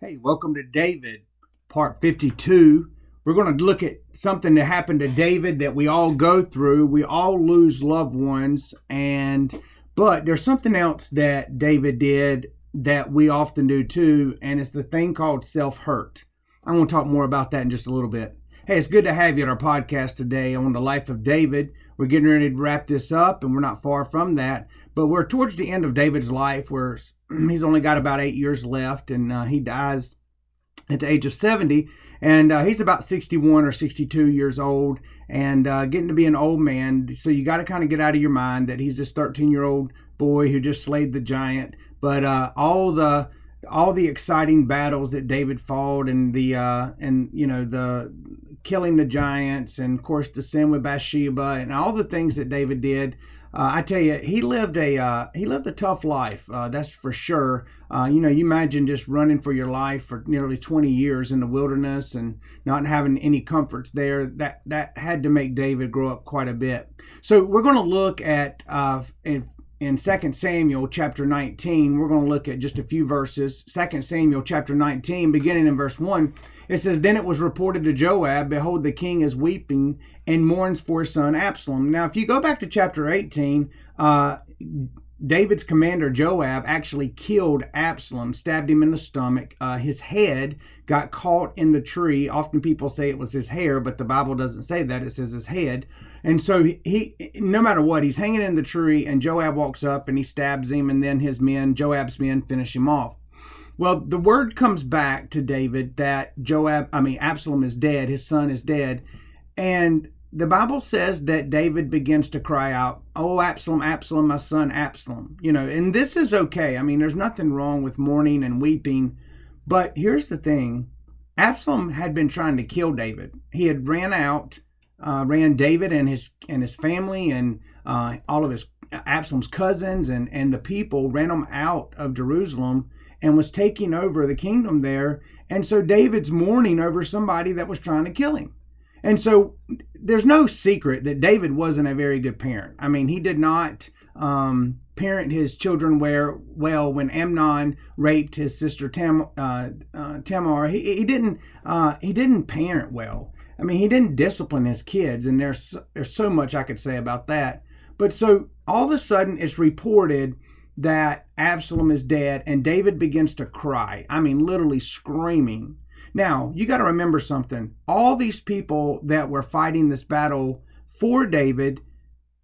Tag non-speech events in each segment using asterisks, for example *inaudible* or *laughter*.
Hey, welcome to David, part 52. We're going to look at something that happened to David that we all go through. We all lose loved ones and but there's something else that David did that we often do too, and it's the thing called self-hurt. I'm going to talk more about that in just a little bit. Hey, it's good to have you at our podcast today on the life of David. We're getting ready to wrap this up, and we're not far from that. But we're towards the end of David's life, where *clears throat* he's only got about eight years left, and uh, he dies at the age of 70. And uh, he's about 61 or 62 years old and uh, getting to be an old man. So you got to kind of get out of your mind that he's this 13 year old boy who just slayed the giant. But uh, all the all the exciting battles that David fought and the uh, and you know the killing the giants and of course the sin with Bathsheba and all the things that David did. Uh, I tell you, he lived a uh, he lived a tough life. Uh, that's for sure. Uh, you know, you imagine just running for your life for nearly 20 years in the wilderness and not having any comforts there. That that had to make David grow up quite a bit. So we're going to look at uh, in in 2 Samuel chapter 19, we're going to look at just a few verses. 2 Samuel chapter 19, beginning in verse 1, it says, Then it was reported to Joab, Behold, the king is weeping and mourns for his son Absalom. Now, if you go back to chapter 18, uh, David's commander Joab actually killed Absalom, stabbed him in the stomach. Uh, his head got caught in the tree. Often people say it was his hair, but the Bible doesn't say that. It says his head. And so he, no matter what, he's hanging in the tree, and Joab walks up and he stabs him, and then his men, Joab's men, finish him off. Well, the word comes back to David that Joab, I mean, Absalom is dead, his son is dead. And the Bible says that David begins to cry out, Oh, Absalom, Absalom, my son, Absalom. You know, and this is okay. I mean, there's nothing wrong with mourning and weeping. But here's the thing Absalom had been trying to kill David. He had ran out, uh, ran David and his and his family and uh, all of his Absalom's cousins and, and the people ran them out of Jerusalem and was taking over the kingdom there. And so David's mourning over somebody that was trying to kill him. And so there's no secret that David wasn't a very good parent. I mean, he did not um, parent his children where, well when Amnon raped his sister Tam, uh, uh, Tamar. He, he didn't uh, he didn't parent well. I mean, he didn't discipline his kids, and there's there's so much I could say about that. But so all of a sudden, it's reported that Absalom is dead, and David begins to cry. I mean, literally screaming. Now, you got to remember something. All these people that were fighting this battle for David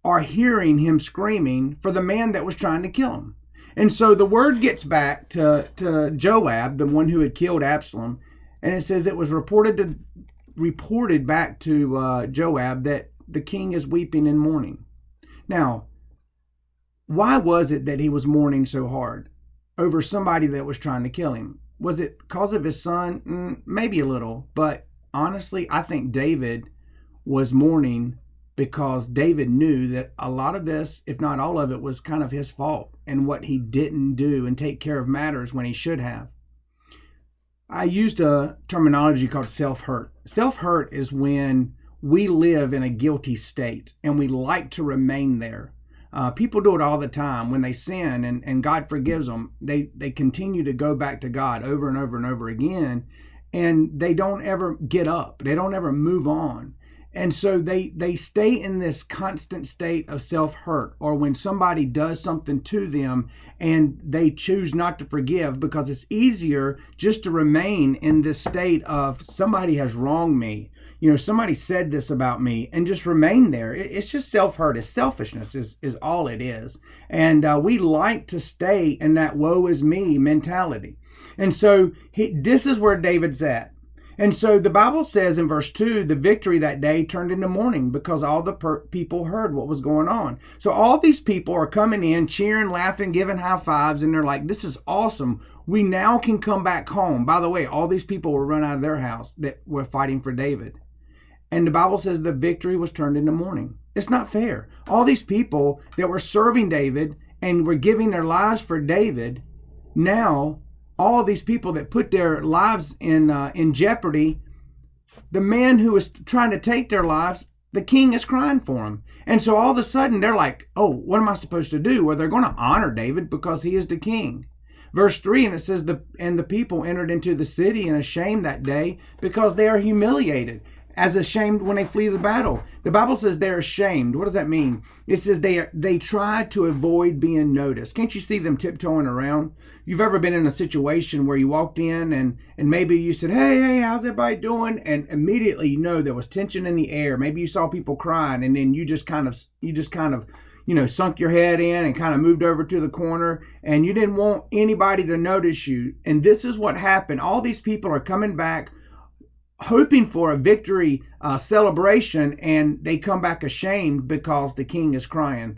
are hearing him screaming for the man that was trying to kill him. And so the word gets back to, to Joab, the one who had killed Absalom, and it says it was reported to reported back to uh, Joab that the king is weeping and mourning. Now, why was it that he was mourning so hard over somebody that was trying to kill him? Was it because of his son? Mm, maybe a little, but honestly, I think David was mourning because David knew that a lot of this, if not all of it, was kind of his fault and what he didn't do and take care of matters when he should have. I used a terminology called self hurt. Self hurt is when we live in a guilty state and we like to remain there. Uh, people do it all the time when they sin and, and God forgives them. They they continue to go back to God over and over and over again, and they don't ever get up. They don't ever move on, and so they they stay in this constant state of self hurt. Or when somebody does something to them and they choose not to forgive because it's easier just to remain in this state of somebody has wronged me. You know somebody said this about me and just remain there. It's just self-hurt. It's selfishness is, is all it is. And uh, we like to stay in that woe is me mentality. And so he, this is where david's at and so the bible says in verse 2 the victory that day turned into mourning because all the per- people heard what was going on so all these people are coming in cheering laughing giving high fives and they're like this is awesome we now can come back home by the way all these people were run out of their house that were fighting for david and the Bible says the victory was turned into mourning. It's not fair. All these people that were serving David and were giving their lives for David, now all these people that put their lives in uh, in jeopardy, the man who is trying to take their lives, the king is crying for them. And so all of a sudden they're like, "Oh, what am I supposed to do?" Well, they're going to honor David because he is the king. Verse 3, and it says, the, And the people entered into the city in a shame that day because they are humiliated as ashamed when they flee the battle. The Bible says they're ashamed. What does that mean? It says they they try to avoid being noticed. Can't you see them tiptoeing around? You've ever been in a situation where you walked in and and maybe you said, "Hey, hey, how's everybody doing?" and immediately you know there was tension in the air. Maybe you saw people crying and then you just kind of you just kind of you know, sunk your head in and kind of moved over to the corner and you didn't want anybody to notice you. And this is what happened. All these people are coming back hoping for a victory uh, celebration and they come back ashamed because the king is crying.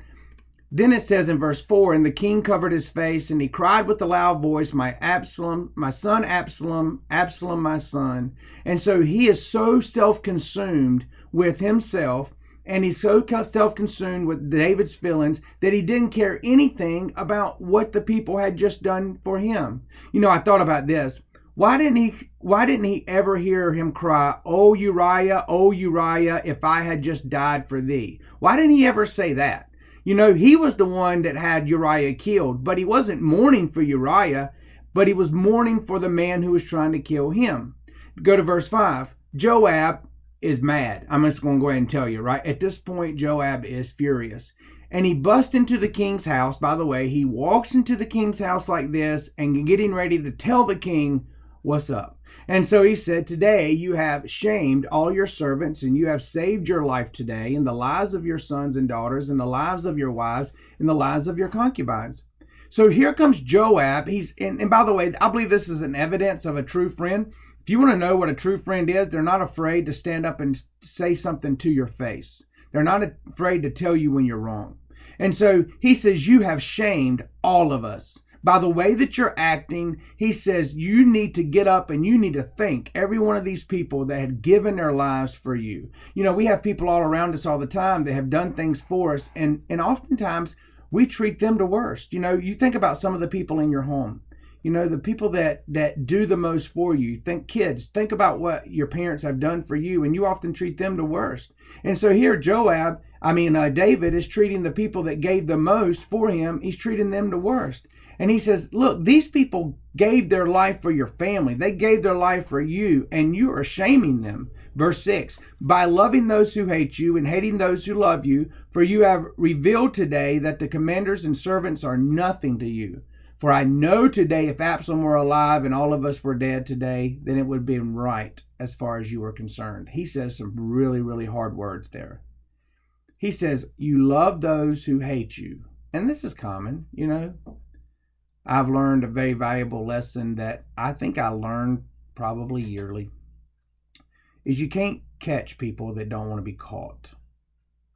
Then it says in verse 4 And the king covered his face and he cried with a loud voice, My Absalom, my son Absalom, Absalom, my son. And so he is so self consumed with himself and he's so self consumed with David's feelings that he didn't care anything about what the people had just done for him. You know, I thought about this. Why didn't he why didn't he ever hear him cry, "Oh Uriah, oh Uriah, if I had just died for thee?" Why didn't he ever say that? You know, he was the one that had Uriah killed, but he wasn't mourning for Uriah, but he was mourning for the man who was trying to kill him. Go to verse 5. Joab is mad. I'm just going to go ahead and tell you, right? At this point, Joab is furious. And he busts into the king's house. By the way, he walks into the king's house like this and getting ready to tell the king What's up? And so he said, Today you have shamed all your servants, and you have saved your life today, and the lives of your sons and daughters, and the lives of your wives, and the lives of your concubines. So here comes Joab. He's and, and by the way, I believe this is an evidence of a true friend. If you want to know what a true friend is, they're not afraid to stand up and say something to your face. They're not afraid to tell you when you're wrong. And so he says, You have shamed all of us by the way that you're acting, he says you need to get up and you need to thank every one of these people that had given their lives for you. You know, we have people all around us all the time that have done things for us, and and oftentimes we treat them the worst. You know, you think about some of the people in your home. You know, the people that that do the most for you. Think kids, think about what your parents have done for you, and you often treat them the worst. And so here, Joab, I mean, uh, David is treating the people that gave the most for him. He's treating them the worst. And he says, Look, these people gave their life for your family. They gave their life for you, and you are shaming them. Verse 6 By loving those who hate you and hating those who love you, for you have revealed today that the commanders and servants are nothing to you. For I know today if Absalom were alive and all of us were dead today, then it would have been right as far as you were concerned. He says some really, really hard words there. He says, You love those who hate you. And this is common, you know. I've learned a very valuable lesson that I think I learned probably yearly is you can't catch people that don't want to be caught.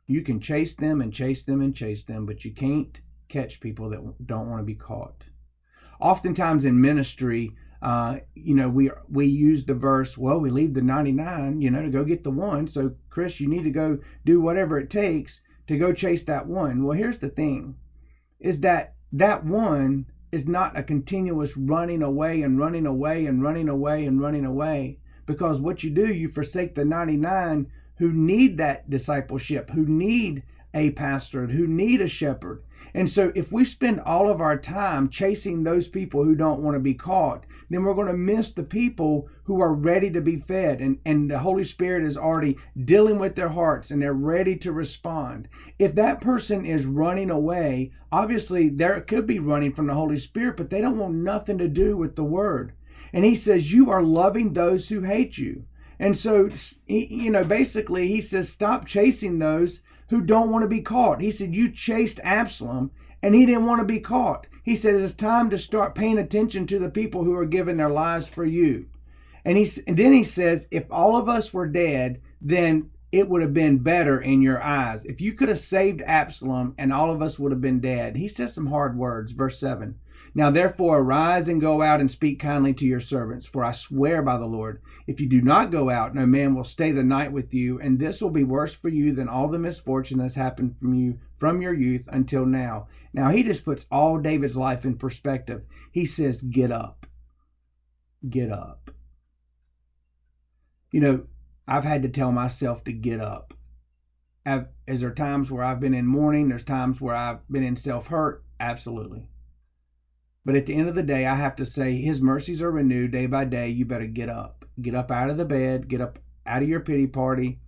You can chase them and chase them and chase them, but you can't catch people that don't want to be caught. Oftentimes in ministry, uh, you know, we we use the verse, well, we leave the 99, you know, to go get the one. So, Chris, you need to go do whatever it takes to go chase that one. Well, here's the thing is that that one is not a continuous running away and running away and running away and running away. Because what you do, you forsake the 99 who need that discipleship, who need a pastor, who need a shepherd. And so, if we spend all of our time chasing those people who don't want to be caught, then we're going to miss the people who are ready to be fed. And, and the Holy Spirit is already dealing with their hearts and they're ready to respond. If that person is running away, obviously there could be running from the Holy Spirit, but they don't want nothing to do with the Word. And He says, You are loving those who hate you. And so, you know, basically, He says, Stop chasing those who don't want to be caught. He said, You chased Absalom and he didn't want to be caught. He says It's time to start paying attention to the people who are giving their lives for you. And, he, and then he says, If all of us were dead, then it would have been better in your eyes. If you could have saved Absalom and all of us would have been dead. He says some hard words. Verse 7 now therefore arise and go out and speak kindly to your servants, for I swear by the Lord, if you do not go out, no man will stay the night with you, and this will be worse for you than all the misfortune that's happened from you from your youth until now. Now he just puts all David's life in perspective. He says, Get up. Get up. You know, I've had to tell myself to get up. Have, Is there times where I've been in mourning? There's times where I've been in self hurt? Absolutely. But at the end of the day, I have to say, His mercies are renewed day by day. You better get up. Get up out of the bed. Get up out of your pity party.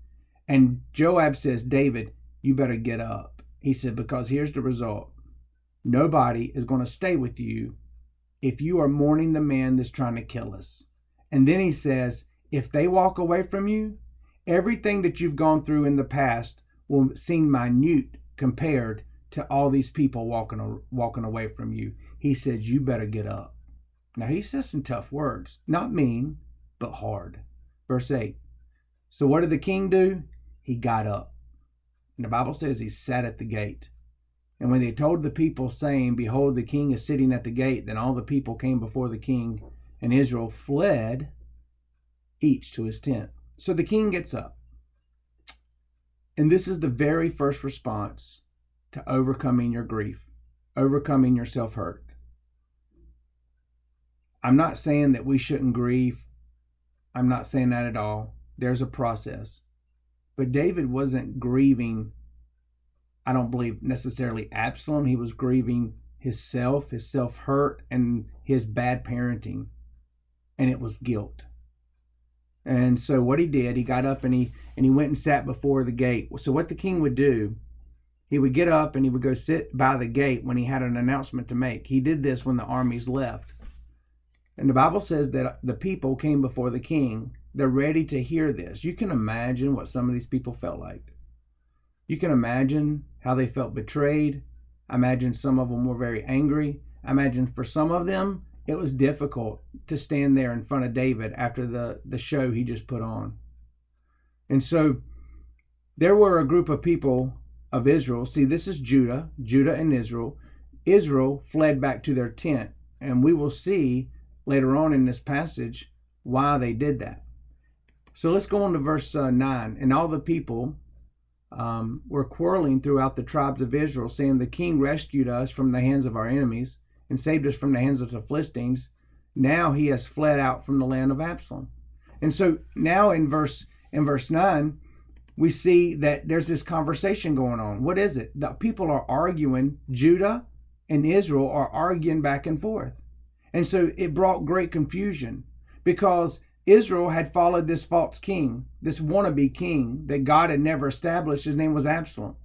And Joab says, David, you better get up. He said, because here's the result nobody is going to stay with you if you are mourning the man that's trying to kill us. And then he says, if they walk away from you, everything that you've gone through in the past will seem minute compared to all these people walking walking away from you. He says, You better get up. Now he says some tough words, not mean, but hard. Verse 8. So what did the king do? He got up. And the Bible says he sat at the gate. And when they told the people, saying, Behold, the king is sitting at the gate, then all the people came before the king, and Israel fled each to his tent. So the king gets up. And this is the very first response to overcoming your grief, overcoming your self hurt. I'm not saying that we shouldn't grieve. I'm not saying that at all. There's a process. But David wasn't grieving, I don't believe necessarily Absalom. He was grieving his self, his self hurt, and his bad parenting. And it was guilt. And so what he did, he got up and he and he went and sat before the gate. So what the king would do he would get up and he would go sit by the gate when he had an announcement to make. He did this when the armies left. And the Bible says that the people came before the king. They're ready to hear this. You can imagine what some of these people felt like. You can imagine how they felt betrayed. I imagine some of them were very angry. I imagine for some of them, it was difficult to stand there in front of David after the, the show he just put on. And so there were a group of people of Israel. See, this is Judah, Judah and Israel. Israel fled back to their tent, and we will see later on in this passage why they did that. So let's go on to verse uh, 9. And all the people um, were quarreling throughout the tribes of Israel, saying, The king rescued us from the hands of our enemies and saved us from the hands of the Philistines. Now he has fled out from the land of Absalom. And so now in verse in verse 9, we see that there's this conversation going on. What is it? The people are arguing. Judah and Israel are arguing back and forth. And so it brought great confusion because Israel had followed this false king, this wannabe king that God had never established. His name was Absalom.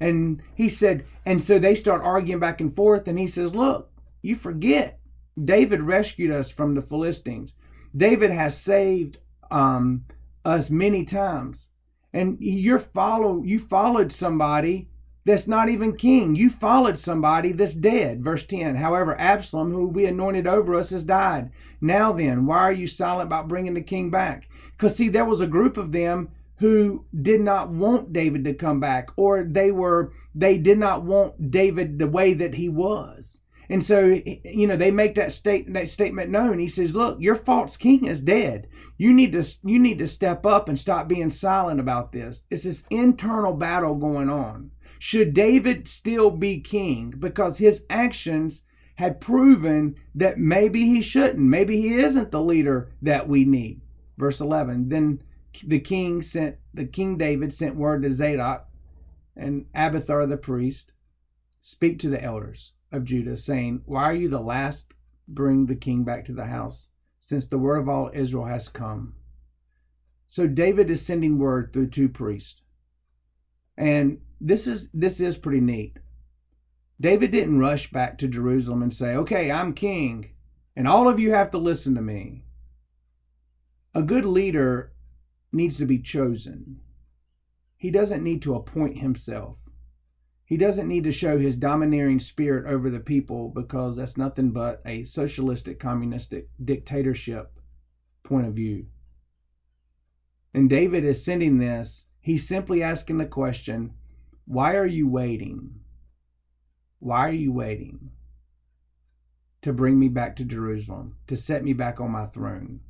And he said, and so they start arguing back and forth. And he says, Look, you forget David rescued us from the Philistines. David has saved um, us many times and you're follow you followed somebody that's not even king. You followed somebody that's dead. Verse 10. However, Absalom, who we anointed over us, has died. Now then, why are you silent about bringing the king back? Because, see, there was a group of them who did not want David to come back, or they were, they did not want David the way that he was. And so, you know, they make that state that statement known. He says, "Look, your false king is dead. You need to you need to step up and stop being silent about this. It's this internal battle going on. Should David still be king because his actions had proven that maybe he shouldn't. Maybe he isn't the leader that we need." Verse 11. Then the king sent the king David sent word to Zadok and Abiathar the priest, speak to the elders of Judah, saying, Why are you the last? Bring the king back to the house, since the word of all Israel has come. So David is sending word through two priests. And this is this is pretty neat. David didn't rush back to Jerusalem and say, "Okay, I'm king, and all of you have to listen to me." A good leader needs to be chosen. He doesn't need to appoint himself. He doesn't need to show his domineering spirit over the people because that's nothing but a socialistic, communistic dictatorship point of view. And David is sending this. He's simply asking the question why are you waiting? Why are you waiting to bring me back to Jerusalem, to set me back on my throne?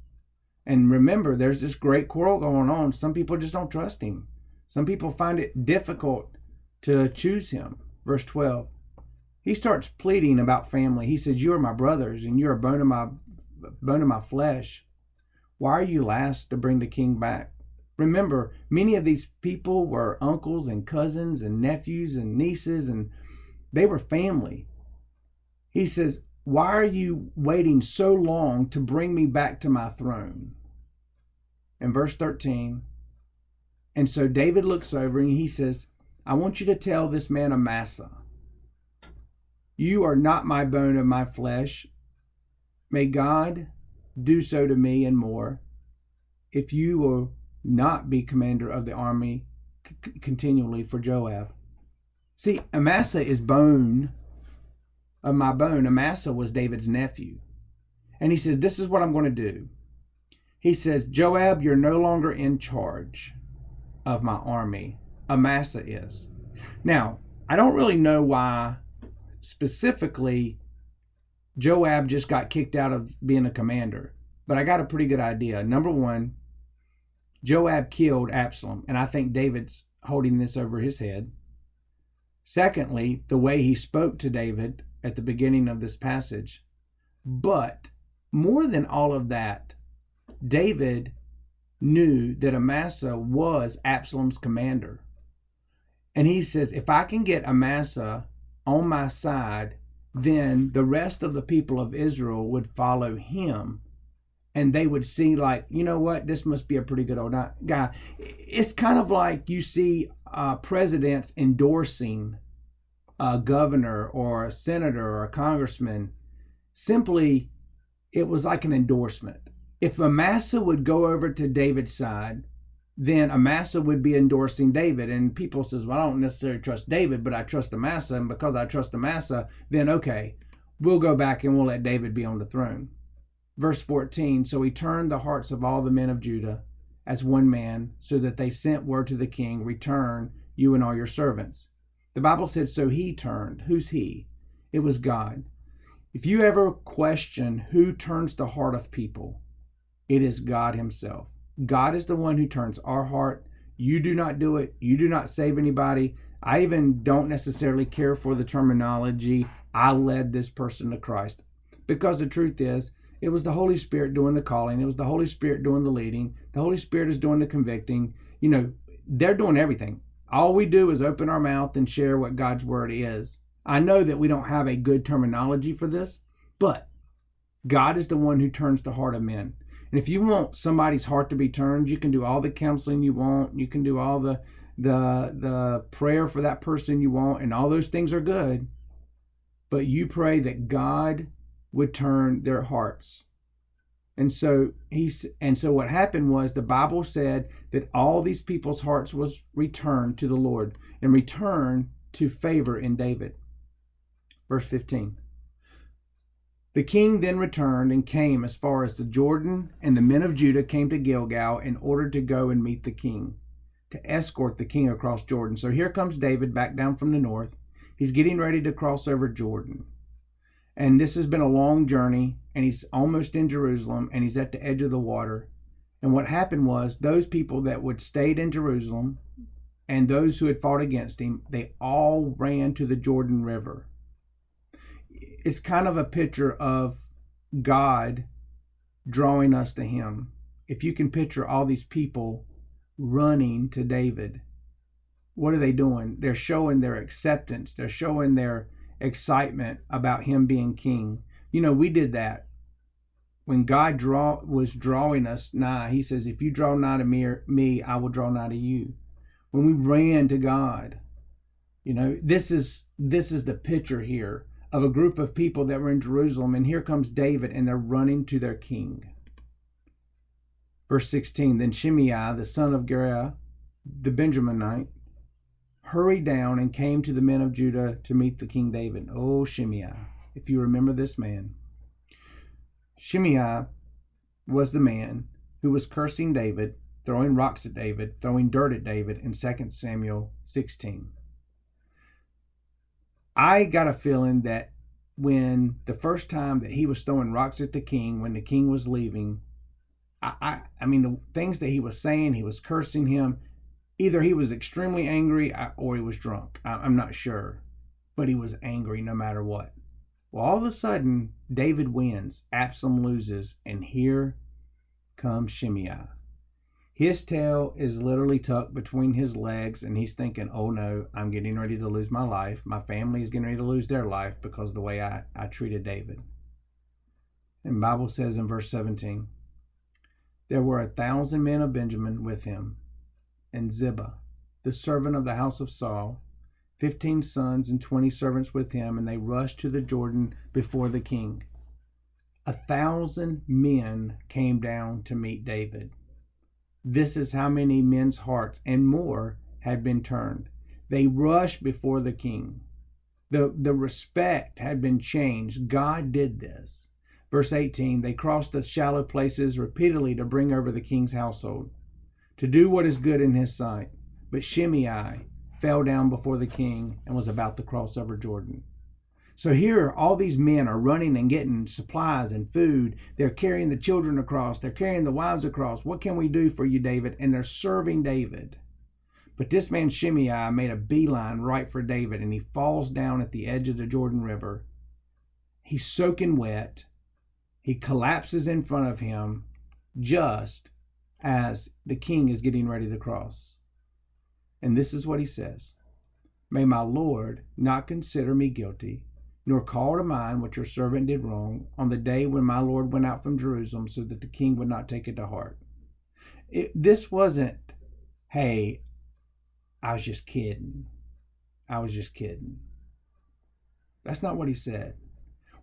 And remember, there's this great quarrel going on. Some people just don't trust him. Some people find it difficult to choose him. Verse 12. He starts pleading about family. He says, You are my brothers, and you're a bone of my bone of my flesh. Why are you last to bring the king back? Remember, many of these people were uncles and cousins and nephews and nieces, and they were family. He says, Why are you waiting so long to bring me back to my throne? In verse 13, and so David looks over and he says, I want you to tell this man Amasa, you are not my bone of my flesh. May God do so to me and more if you will not be commander of the army c- continually for Joab. See, Amasa is bone of my bone. Amasa was David's nephew. And he says, This is what I'm going to do. He says, Joab, you're no longer in charge of my army. Amasa is. Now, I don't really know why specifically Joab just got kicked out of being a commander, but I got a pretty good idea. Number one, Joab killed Absalom, and I think David's holding this over his head. Secondly, the way he spoke to David at the beginning of this passage. But more than all of that, David knew that Amasa was Absalom's commander. And he says, if I can get Amasa on my side, then the rest of the people of Israel would follow him and they would see like you know what this must be a pretty good old guy it's kind of like you see uh, presidents endorsing a governor or a senator or a congressman simply it was like an endorsement if amasa would go over to david's side then Amasa would be endorsing David. And people says, well, I don't necessarily trust David, but I trust Amasa. And because I trust Amasa, then okay, we'll go back and we'll let David be on the throne. Verse 14 So he turned the hearts of all the men of Judah as one man, so that they sent word to the king, Return, you and all your servants. The Bible said, So he turned. Who's he? It was God. If you ever question who turns the heart of people, it is God Himself. God is the one who turns our heart. You do not do it. You do not save anybody. I even don't necessarily care for the terminology, I led this person to Christ. Because the truth is, it was the Holy Spirit doing the calling, it was the Holy Spirit doing the leading, the Holy Spirit is doing the convicting. You know, they're doing everything. All we do is open our mouth and share what God's word is. I know that we don't have a good terminology for this, but God is the one who turns the heart of men. And if you want somebody's heart to be turned, you can do all the counseling you want. You can do all the the the prayer for that person you want, and all those things are good. But you pray that God would turn their hearts. And so he and so what happened was the Bible said that all these people's hearts was returned to the Lord and returned to favor in David. Verse 15. The king then returned and came as far as the Jordan, and the men of Judah came to Gilgal in order to go and meet the king, to escort the king across Jordan. So here comes David back down from the north. He's getting ready to cross over Jordan. And this has been a long journey, and he's almost in Jerusalem, and he's at the edge of the water. And what happened was those people that would stayed in Jerusalem and those who had fought against him, they all ran to the Jordan River it's kind of a picture of God drawing us to Him. If you can picture all these people running to David, what are they doing? They're showing their acceptance, they're showing their excitement about Him being King. You know, we did that when God draw was drawing us nigh. He says, "If you draw nigh to me, me, I will draw nigh to you." When we ran to God, you know, this is this is the picture here of a group of people that were in Jerusalem, and here comes David, and they're running to their king. Verse 16 Then Shimei, the son of Gera, the Benjaminite, hurried down and came to the men of Judah to meet the king David. Oh, Shimei, if you remember this man. Shimei was the man who was cursing David, throwing rocks at David, throwing dirt at David in 2 Samuel 16. I got a feeling that when the first time that he was throwing rocks at the king, when the king was leaving, I, I, I mean, the things that he was saying, he was cursing him. Either he was extremely angry or he was drunk. I'm not sure, but he was angry no matter what. Well, all of a sudden, David wins, Absalom loses, and here comes Shimei. His tail is literally tucked between his legs, and he's thinking, oh no, I'm getting ready to lose my life. My family is getting ready to lose their life because of the way I, I treated David. And Bible says in verse 17, there were a thousand men of Benjamin with him, and Ziba, the servant of the house of Saul, fifteen sons and twenty servants with him, and they rushed to the Jordan before the king. A thousand men came down to meet David. This is how many men's hearts and more had been turned. They rushed before the king. The, the respect had been changed. God did this. Verse 18 They crossed the shallow places repeatedly to bring over the king's household, to do what is good in his sight. But Shimei fell down before the king and was about to cross over Jordan. So here, all these men are running and getting supplies and food. They're carrying the children across, they're carrying the wives across. What can we do for you, David? And they're serving David. But this man Shimei made a beeline right for David and he falls down at the edge of the Jordan River. He's soaking wet. He collapses in front of him just as the king is getting ready to cross. And this is what he says May my Lord not consider me guilty, nor call to mind what your servant did wrong on the day when my Lord went out from Jerusalem, so that the king would not take it to heart. It, this wasn't, hey, I was just kidding. I was just kidding. That's not what he said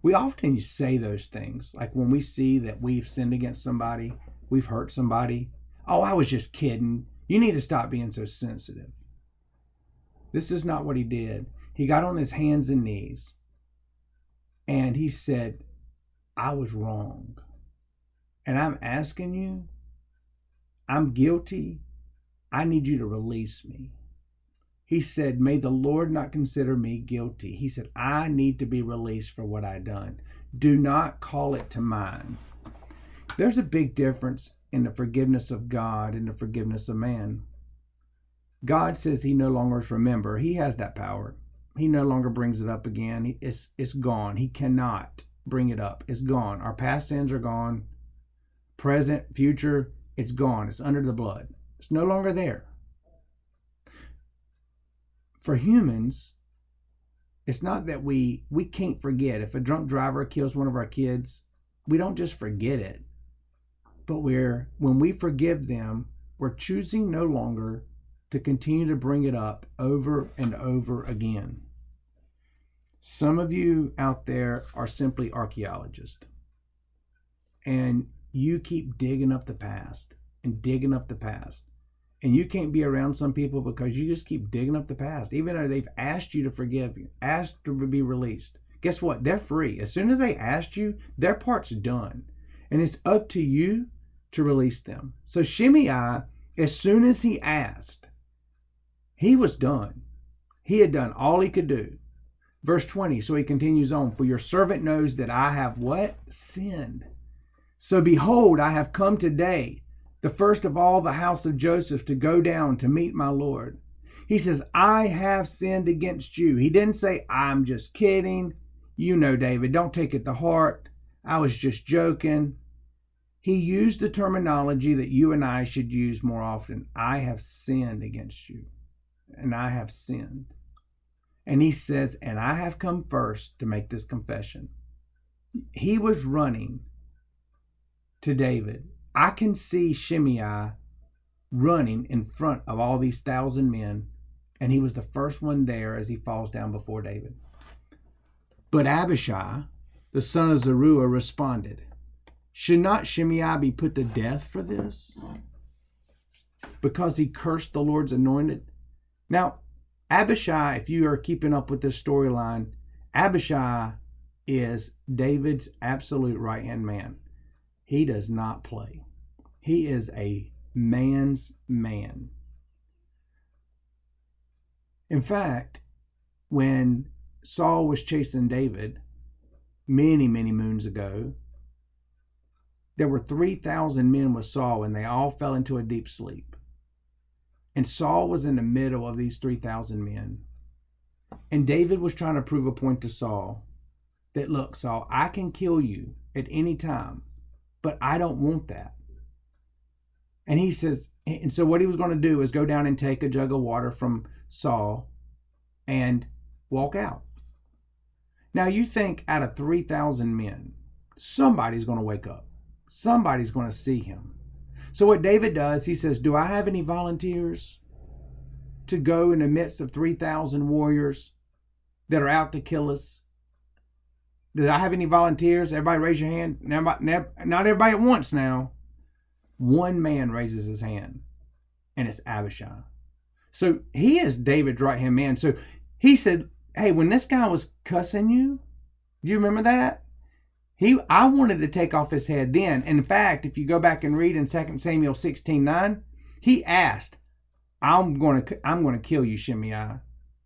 we often say those things like when we see that we've sinned against somebody we've hurt somebody. Oh i was just kidding. You need to stop being so sensitive. This is not what he did. He got on his hands and knees and he said i was wrong. And i'm asking you i'm guilty. I need you to release me. He said, May the Lord not consider me guilty. He said, I need to be released for what I done. Do not call it to mind. There's a big difference in the forgiveness of God and the forgiveness of man. God says he no longer remember. He has that power. He no longer brings it up again. It's, it's gone. He cannot bring it up. It's gone. Our past sins are gone. Present, future, it's gone. It's under the blood. It's no longer there for humans, it's not that we we can't forget. If a drunk driver kills one of our kids, we don't just forget it. But we're when we forgive them, we're choosing no longer to continue to bring it up over and over again. Some of you out there are simply archaeologists. And you keep digging up the past and digging up the past and you can't be around some people because you just keep digging up the past, even though they've asked you to forgive you, asked to be released. Guess what? They're free. As soon as they asked you, their part's done. And it's up to you to release them. So Shimei, as soon as he asked, he was done. He had done all he could do. Verse 20, so he continues on, For your servant knows that I have what? Sinned. So behold, I have come today the first of all the house of Joseph, to go down to meet my Lord. He says, I have sinned against you. He didn't say, I'm just kidding. You know, David, don't take it to heart. I was just joking. He used the terminology that you and I should use more often. I have sinned against you, and I have sinned. And he says, and I have come first to make this confession. He was running to David I can see Shimei running in front of all these thousand men, and he was the first one there as he falls down before David. But Abishai, the son of Zeruiah, responded, Should not Shimei be put to death for this? Because he cursed the Lord's anointed? Now, Abishai, if you are keeping up with this storyline, Abishai is David's absolute right hand man. He does not play. He is a man's man. In fact, when Saul was chasing David many, many moons ago, there were 3,000 men with Saul and they all fell into a deep sleep. And Saul was in the middle of these 3,000 men. And David was trying to prove a point to Saul that, look, Saul, I can kill you at any time. But I don't want that. And he says, and so what he was going to do is go down and take a jug of water from Saul and walk out. Now you think out of 3,000 men, somebody's going to wake up. Somebody's going to see him. So, what David does, he says, Do I have any volunteers to go in the midst of 3,000 warriors that are out to kill us? Did I have any volunteers? Everybody raise your hand. Not everybody at once now. One man raises his hand, and it's Abishai. So he is David's right hand man. So he said, Hey, when this guy was cussing you, do you remember that? He I wanted to take off his head then. In fact, if you go back and read in 2 Samuel 16 9, he asked, I'm gonna I'm gonna kill you, Shimei.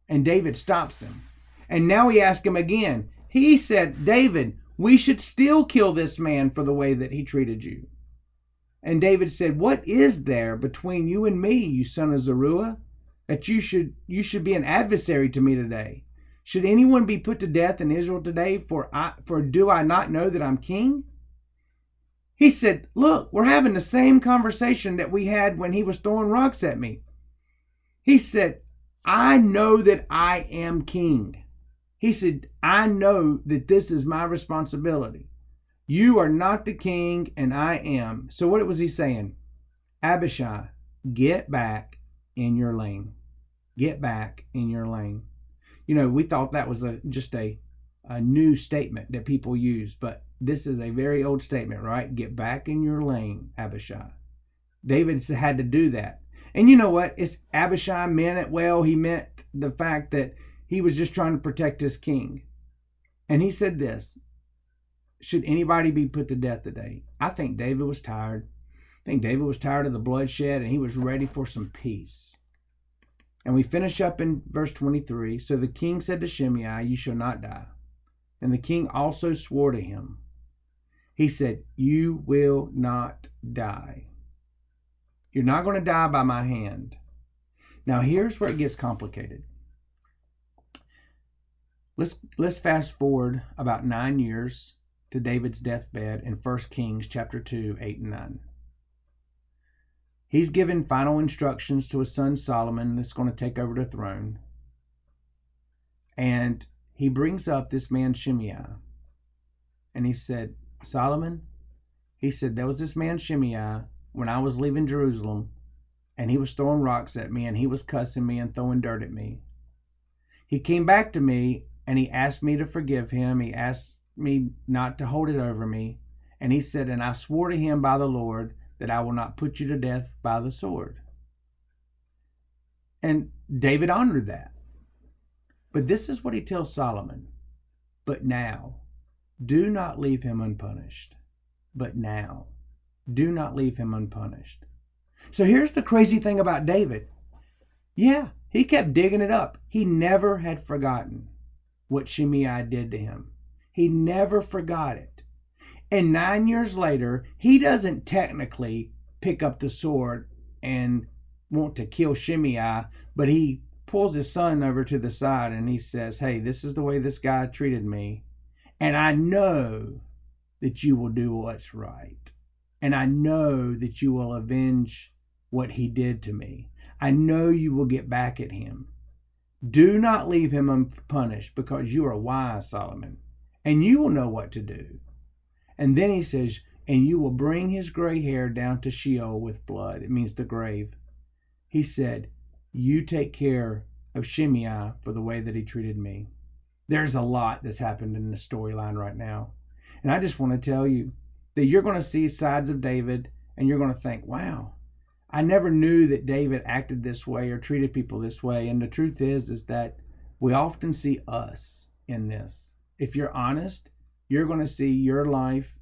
And David stops him. And now he asks him again. He said, David, we should still kill this man for the way that he treated you. And David said, What is there between you and me, you son of Zeruiah, that you should you should be an adversary to me today? Should anyone be put to death in Israel today? For I, for do I not know that I'm king? He said, Look, we're having the same conversation that we had when he was throwing rocks at me. He said, I know that I am king. He said, I know that this is my responsibility. You are not the king, and I am. So, what was he saying? Abishai, get back in your lane. Get back in your lane you know, we thought that was a, just a, a new statement that people use, but this is a very old statement, right? Get back in your lane, Abishai. David had to do that. And you know what? It's Abishai meant it well. He meant the fact that he was just trying to protect his king. And he said this Should anybody be put to death today? I think David was tired. I think David was tired of the bloodshed and he was ready for some peace. And we finish up in verse 23. So the king said to Shimei, You shall not die. And the king also swore to him. He said, You will not die. You're not going to die by my hand. Now here's where it gets complicated. Let's let's fast forward about nine years to David's deathbed in 1 Kings chapter 2, 8 and 9. He's given final instructions to his son Solomon that's going to take over the throne. And he brings up this man Shimei. And he said, Solomon, he said, there was this man Shimei when I was leaving Jerusalem, and he was throwing rocks at me, and he was cussing me and throwing dirt at me. He came back to me and he asked me to forgive him. He asked me not to hold it over me. And he said, And I swore to him by the Lord that I will not put you to death by the sword. And David honored that. But this is what he tells Solomon. But now, do not leave him unpunished. But now, do not leave him unpunished. So here's the crazy thing about David. Yeah, he kept digging it up. He never had forgotten what Shimei did to him. He never forgot it. And nine years later, he doesn't technically pick up the sword and want to kill Shimei, but he pulls his son over to the side and he says, Hey, this is the way this guy treated me. And I know that you will do what's right. And I know that you will avenge what he did to me. I know you will get back at him. Do not leave him unpunished because you are wise, Solomon, and you will know what to do. And then he says, and you will bring his gray hair down to Sheol with blood. It means the grave. He said, You take care of Shimei for the way that he treated me. There's a lot that's happened in the storyline right now. And I just want to tell you that you're going to see sides of David and you're going to think, wow, I never knew that David acted this way or treated people this way. And the truth is, is that we often see us in this. If you're honest, you're going to see your life,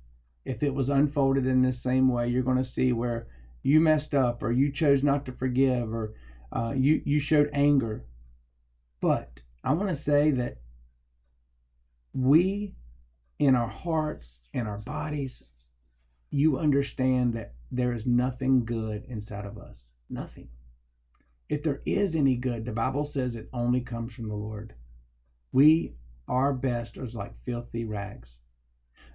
if it was unfolded in this same way, you're going to see where you messed up or you chose not to forgive or uh, you, you showed anger. But I want to say that we, in our hearts and our bodies, you understand that there is nothing good inside of us. Nothing. If there is any good, the Bible says it only comes from the Lord. We our best is like filthy rags.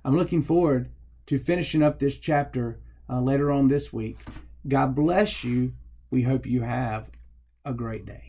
I'm looking forward to finishing up this chapter uh, later on this week. God bless you. We hope you have a great day.